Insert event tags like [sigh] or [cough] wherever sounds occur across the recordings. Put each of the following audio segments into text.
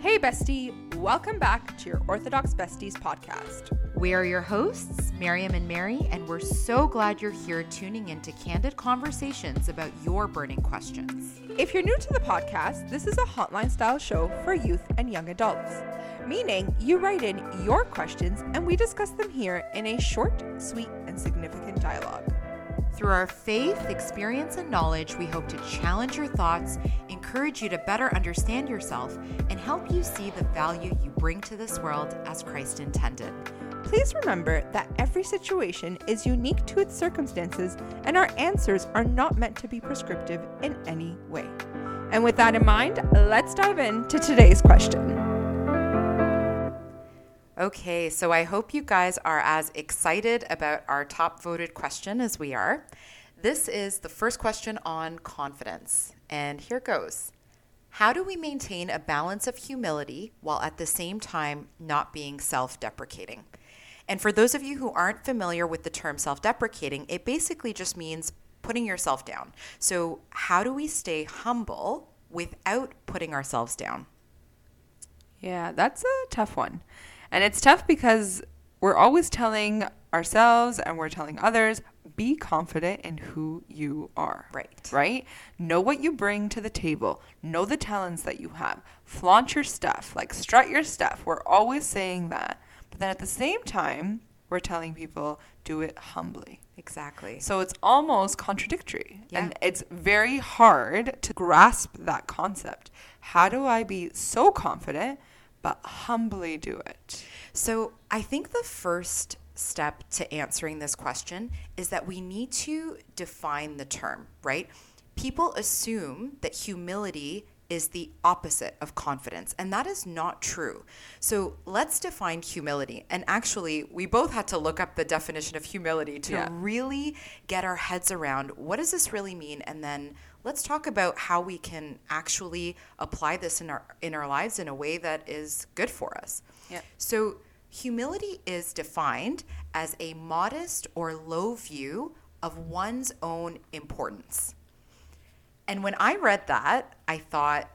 Hey, bestie. Welcome back to your Orthodox Besties podcast. We are your hosts, Miriam and Mary, and we're so glad you're here tuning into candid conversations about your burning questions. If you're new to the podcast, this is a hotline style show for youth and young adults, meaning you write in your questions and we discuss them here in a short, sweet, and significant dialogue. Through our faith, experience, and knowledge, we hope to challenge your thoughts, encourage you to better understand yourself, and help you see the value you bring to this world as Christ intended. Please remember that every situation is unique to its circumstances, and our answers are not meant to be prescriptive in any way. And with that in mind, let's dive into today's question. Okay, so I hope you guys are as excited about our top voted question as we are. This is the first question on confidence, and here goes. How do we maintain a balance of humility while at the same time not being self deprecating? And for those of you who aren't familiar with the term self deprecating, it basically just means putting yourself down. So, how do we stay humble without putting ourselves down? Yeah, that's a tough one. And it's tough because we're always telling ourselves and we're telling others be confident in who you are. Right. Right? Know what you bring to the table. Know the talents that you have. Flaunt your stuff. Like strut your stuff. We're always saying that. But then at the same time, we're telling people do it humbly. Exactly. So it's almost contradictory. Yeah. And it's very hard to grasp that concept. How do I be so confident but humbly do it? So, I think the first step to answering this question is that we need to define the term, right? People assume that humility is the opposite of confidence, and that is not true. So, let's define humility. And actually, we both had to look up the definition of humility to Yeah. really get our heads around what does this really mean and then let's talk about how we can actually apply this in our in our lives in a way that is good for us. Yeah. So humility is defined as a modest or low view of one's own importance. And when I read that, I thought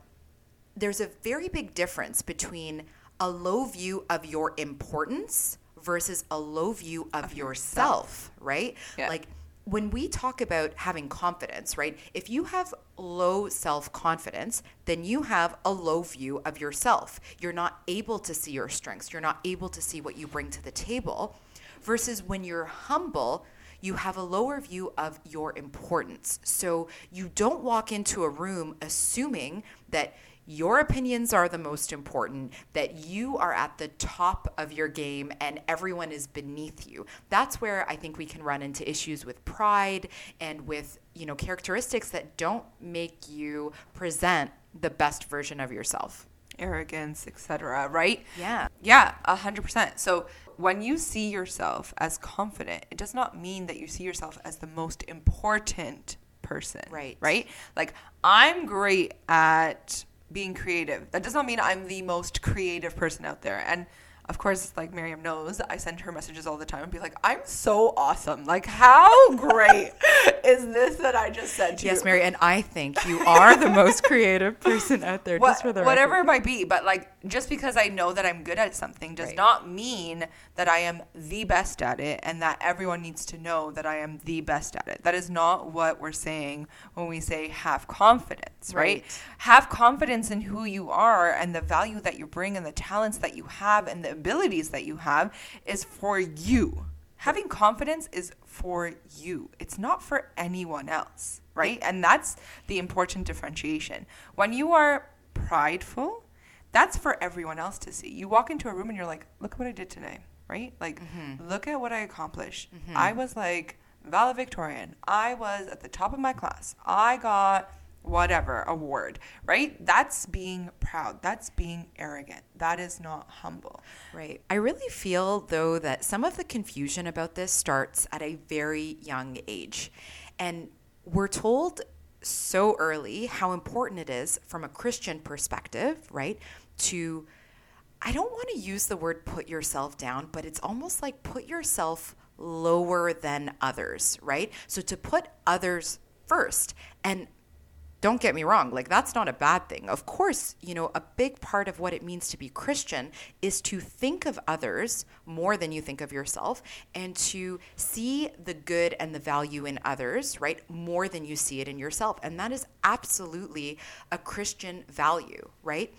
there's a very big difference between a low view of your importance versus a low view of, yourself, right? Yeah. Like when we talk about having confidence, right? If you have low self confidence, then you have a low view of yourself. You're not able to see your strengths, you're not able to see what you bring to the table. Versus when you're humble, you have a lower view of your importance. So you don't walk into a room assuming that your opinions are the most important, that you are at the top of your game and everyone is beneath you. That's where I think we can run into issues with pride and with, you know, characteristics that don't make you present the best version of yourself. Arrogance, etc., right? Yeah. Yeah, a hundred percent. So when you see yourself as confident, it does not mean that you see yourself as the most important person. Right. Right? Like I'm great at being creative. That does not mean I'm the most creative person out there. And of course, like Miriam knows, I send her messages all the time and be like, I'm so awesome. Like, how great [laughs] is this that I just said to you? Yes, Mary, and I think you are the most creative person out there. What- just for the whatever record. it might be, but like just because I know that I'm good at something does Right. not mean that I am the best at it and that everyone needs to know that I am the best at it. That is not what we're saying when we say have confidence, right? Right. Have confidence in who you are and the value that you bring and the talents that you have and the abilities that you have is for you. Having confidence is for you. It's not for anyone else, right? And that's the important differentiation. When you are prideful, that's for everyone else to see. You walk into a room and you're like, look what I did today, right? Like, mm-hmm. look at what I accomplished. Mm-hmm. I was like valedictorian. I was at the top of my class. I got whatever award, right? That's being proud. That's being arrogant. That is not humble. Right. I really feel, though, that some of the confusion about this starts at a very young age. And we're told so early how important it is from a Christian perspective, right? To, I don't want to use the word put yourself down, but it's almost like put yourself lower than others, right? So to put others first. And don't get me wrong, like that's not a bad thing. Of course, you know, a big part of what it means to be Christian is to think of others more than you think of yourself and to see the good and the value in others, right? More than you see it in yourself. And that is absolutely a Christian value, right?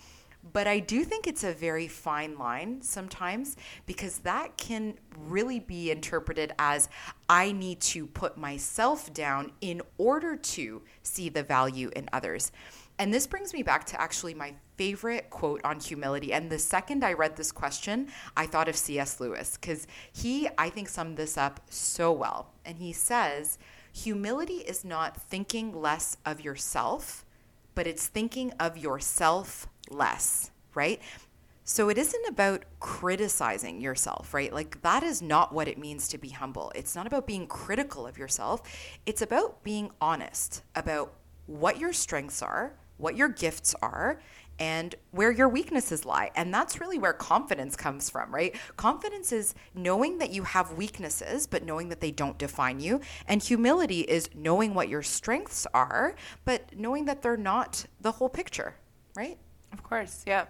But I do think it's a very fine line sometimes because that can really be interpreted as I need to put myself down in order to see the value in others. And this brings me back to actually my favorite quote on humility. And the second I read this question, I thought of C.S. Lewis because he, I think, summed this up so well. And he says, Humility is not thinking less of yourself, but it's thinking of yourself less, right? So it isn't about criticizing yourself, right? Like that is not what it means to be humble. It's not about being critical of yourself. It's about being honest about what your strengths are, what your gifts are, and where your weaknesses lie. And that's really where confidence comes from, right? Confidence is knowing that you have weaknesses, but knowing that they don't define you. And humility is knowing what your strengths are, but knowing that they're not the whole picture, right? Of course, yeah.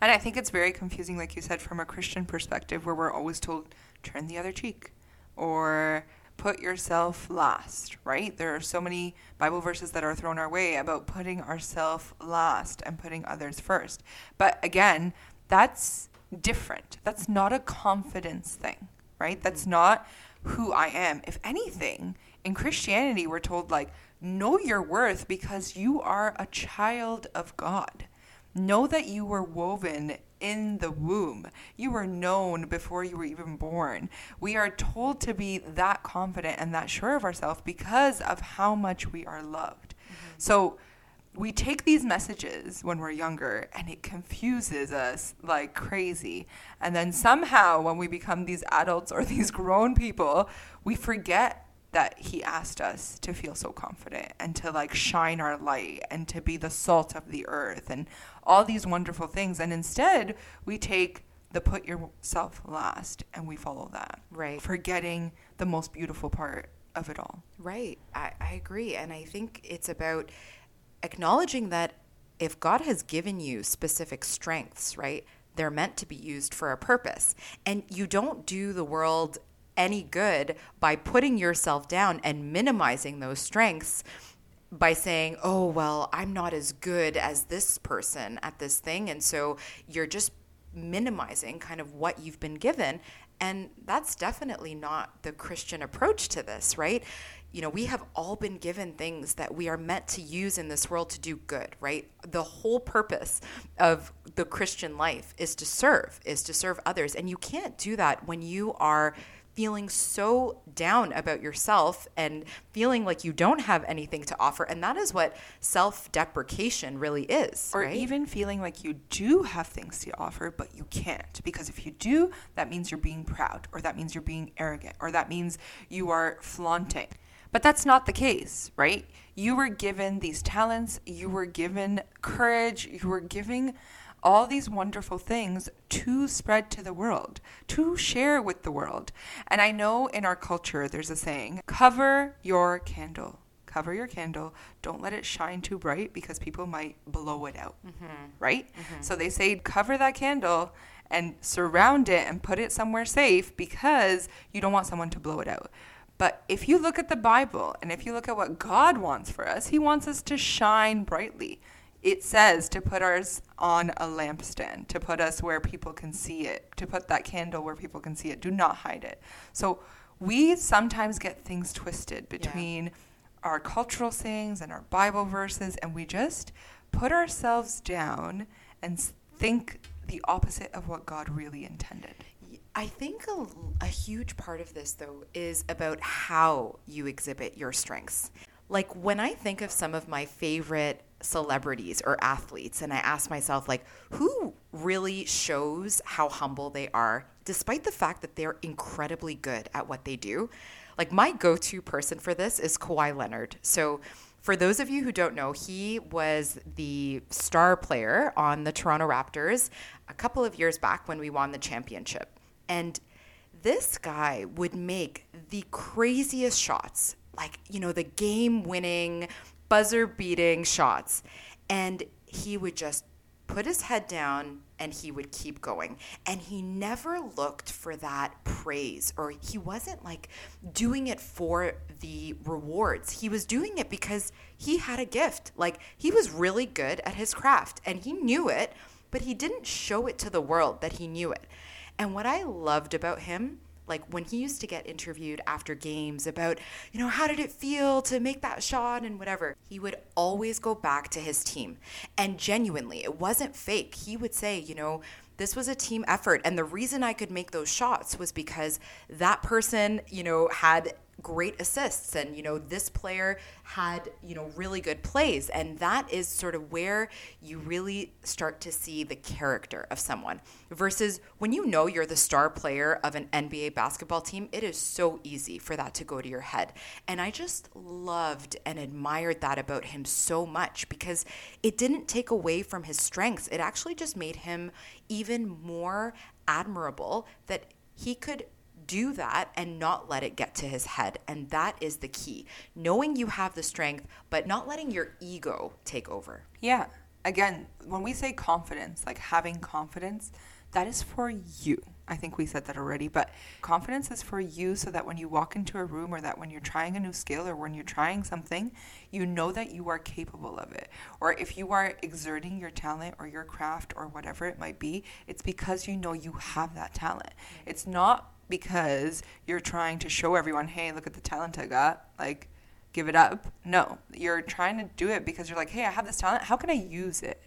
And I think it's very confusing, like you said, from a Christian perspective, where we're always told, turn the other cheek or put yourself last, right? There are so many Bible verses that are thrown our way about putting ourselves last and putting others first. But again, that's different. That's not a confidence thing, right? That's not who I am. If anything, in Christianity, we're told, like, know your worth because you are a child of God. Know that you were woven in the womb. You were known before you were even born. We are told to be that confident and that sure of ourselves because of how much we are loved. Mm-hmm. So we take these messages when we're younger and it confuses us like crazy. And then somehow, when we become these adults or [laughs] these grown people, we forget that he asked us to feel so confident and to like shine our light and to be the salt of the earth and all these wonderful things. And instead, we take the put yourself last and we follow that. Right. Forgetting the most beautiful part of it all. Right. I, I agree. And I think it's about acknowledging that if God has given you specific strengths, right? They're meant to be used for a purpose. And you don't do the world any good by putting yourself down and minimizing those strengths by saying, oh, well, I'm not as good as this person at this thing. And so you're just minimizing kind of what you've been given. And that's definitely not the Christian approach to this, right? You know, we have all been given things that we are meant to use in this world to do good, right? The whole purpose of the Christian life is to serve, is to serve others. And you can't do that when you are feeling so down about yourself and feeling like you don't have anything to offer. And that is what self deprecation really is. Or right? even feeling like you do have things to offer, but you can't. Because if you do, that means you're being proud, or that means you're being arrogant, or that means you are flaunting. But that's not the case, right? You were given these talents, you were given courage, you were giving all these wonderful things to spread to the world, to share with the world. And I know in our culture there's a saying cover your candle. Cover your candle. Don't let it shine too bright because people might blow it out. Mm-hmm. Right? Mm-hmm. So they say cover that candle and surround it and put it somewhere safe because you don't want someone to blow it out. But if you look at the Bible and if you look at what God wants for us, He wants us to shine brightly it says to put ours on a lampstand, to put us where people can see it, to put that candle where people can see it. Do not hide it. So we sometimes get things twisted between yeah. our cultural sayings and our Bible verses, and we just put ourselves down and think the opposite of what God really intended. I think a, a huge part of this, though, is about how you exhibit your strengths. Like when I think of some of my favorite celebrities or athletes and I ask myself like who really shows how humble they are despite the fact that they're incredibly good at what they do. Like my go-to person for this is Kawhi Leonard. So for those of you who don't know, he was the star player on the Toronto Raptors a couple of years back when we won the championship. And this guy would make the craziest shots, like, you know, the game winning buzzer beating shots. And he would just put his head down and he would keep going. And he never looked for that praise or he wasn't like doing it for the rewards. He was doing it because he had a gift. Like he was really good at his craft and he knew it, but he didn't show it to the world that he knew it. And what I loved about him like when he used to get interviewed after games about, you know, how did it feel to make that shot and whatever, he would always go back to his team. And genuinely, it wasn't fake. He would say, you know, this was a team effort. And the reason I could make those shots was because that person, you know, had great assists. And you know this player had you know really good plays. And that is sort of where you really start to see the character of someone versus when you know you're the star player of an NBA basketball team it is so easy for that to go to your head. And I just loved and admired that about him so much because it didn't take away from his strengths. It actually just made him even more admirable that he could do that and not let it get to his head. And that is the key. Knowing you have the strength, but not letting your ego take over. Yeah. Again, when we say confidence, like having confidence, that is for you. I think we said that already, but confidence is for you so that when you walk into a room or that when you're trying a new skill or when you're trying something, you know that you are capable of it. Or if you are exerting your talent or your craft or whatever it might be, it's because you know you have that talent. Mm-hmm. It's not because you're trying to show everyone, hey, look at the talent I got. Like, give it up. No, you're trying to do it because you're like, hey, I have this talent. How can I use it?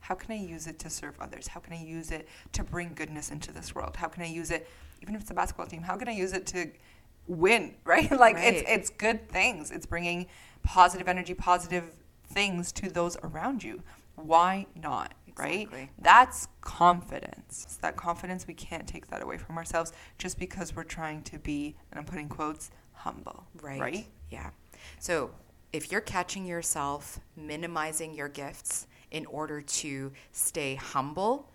How can I use it to serve others? How can I use it to bring goodness into this world? How can I use it, even if it's a basketball team, how can I use it to win, [laughs] right? like right. it's it's good things. It's bringing positive energy, positive things to those around you. Why not? Right? That's confidence. It's that confidence, we can't take that away from ourselves just because we're trying to be, and I'm putting quotes, humble. Right. Right? Yeah. So if you're catching yourself minimizing your gifts in order to stay humble,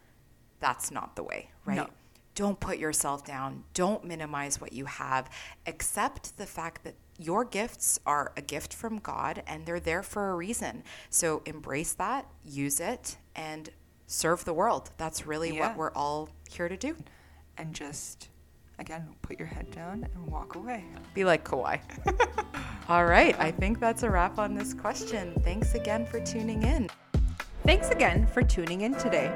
that's not the way, right? No. Don't put yourself down. Don't minimize what you have. Accept the fact that your gifts are a gift from God and they're there for a reason. So embrace that, use it, and serve the world. That's really yeah. what we're all here to do. And just, again, put your head down and walk away. Be like Kawhi. [laughs] all right. I think that's a wrap on this question. Thanks again for tuning in. Thanks again for tuning in today.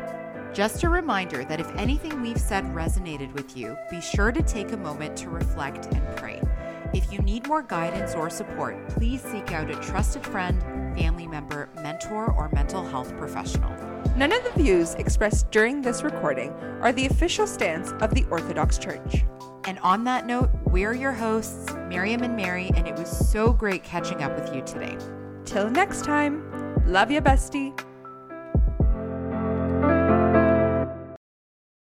Just a reminder that if anything we've said resonated with you, be sure to take a moment to reflect and pray. If you need more guidance or support, please seek out a trusted friend, family member, mentor, or mental health professional. None of the views expressed during this recording are the official stance of the Orthodox Church. And on that note, we're your hosts, Miriam and Mary, and it was so great catching up with you today. Till next time, love you, bestie.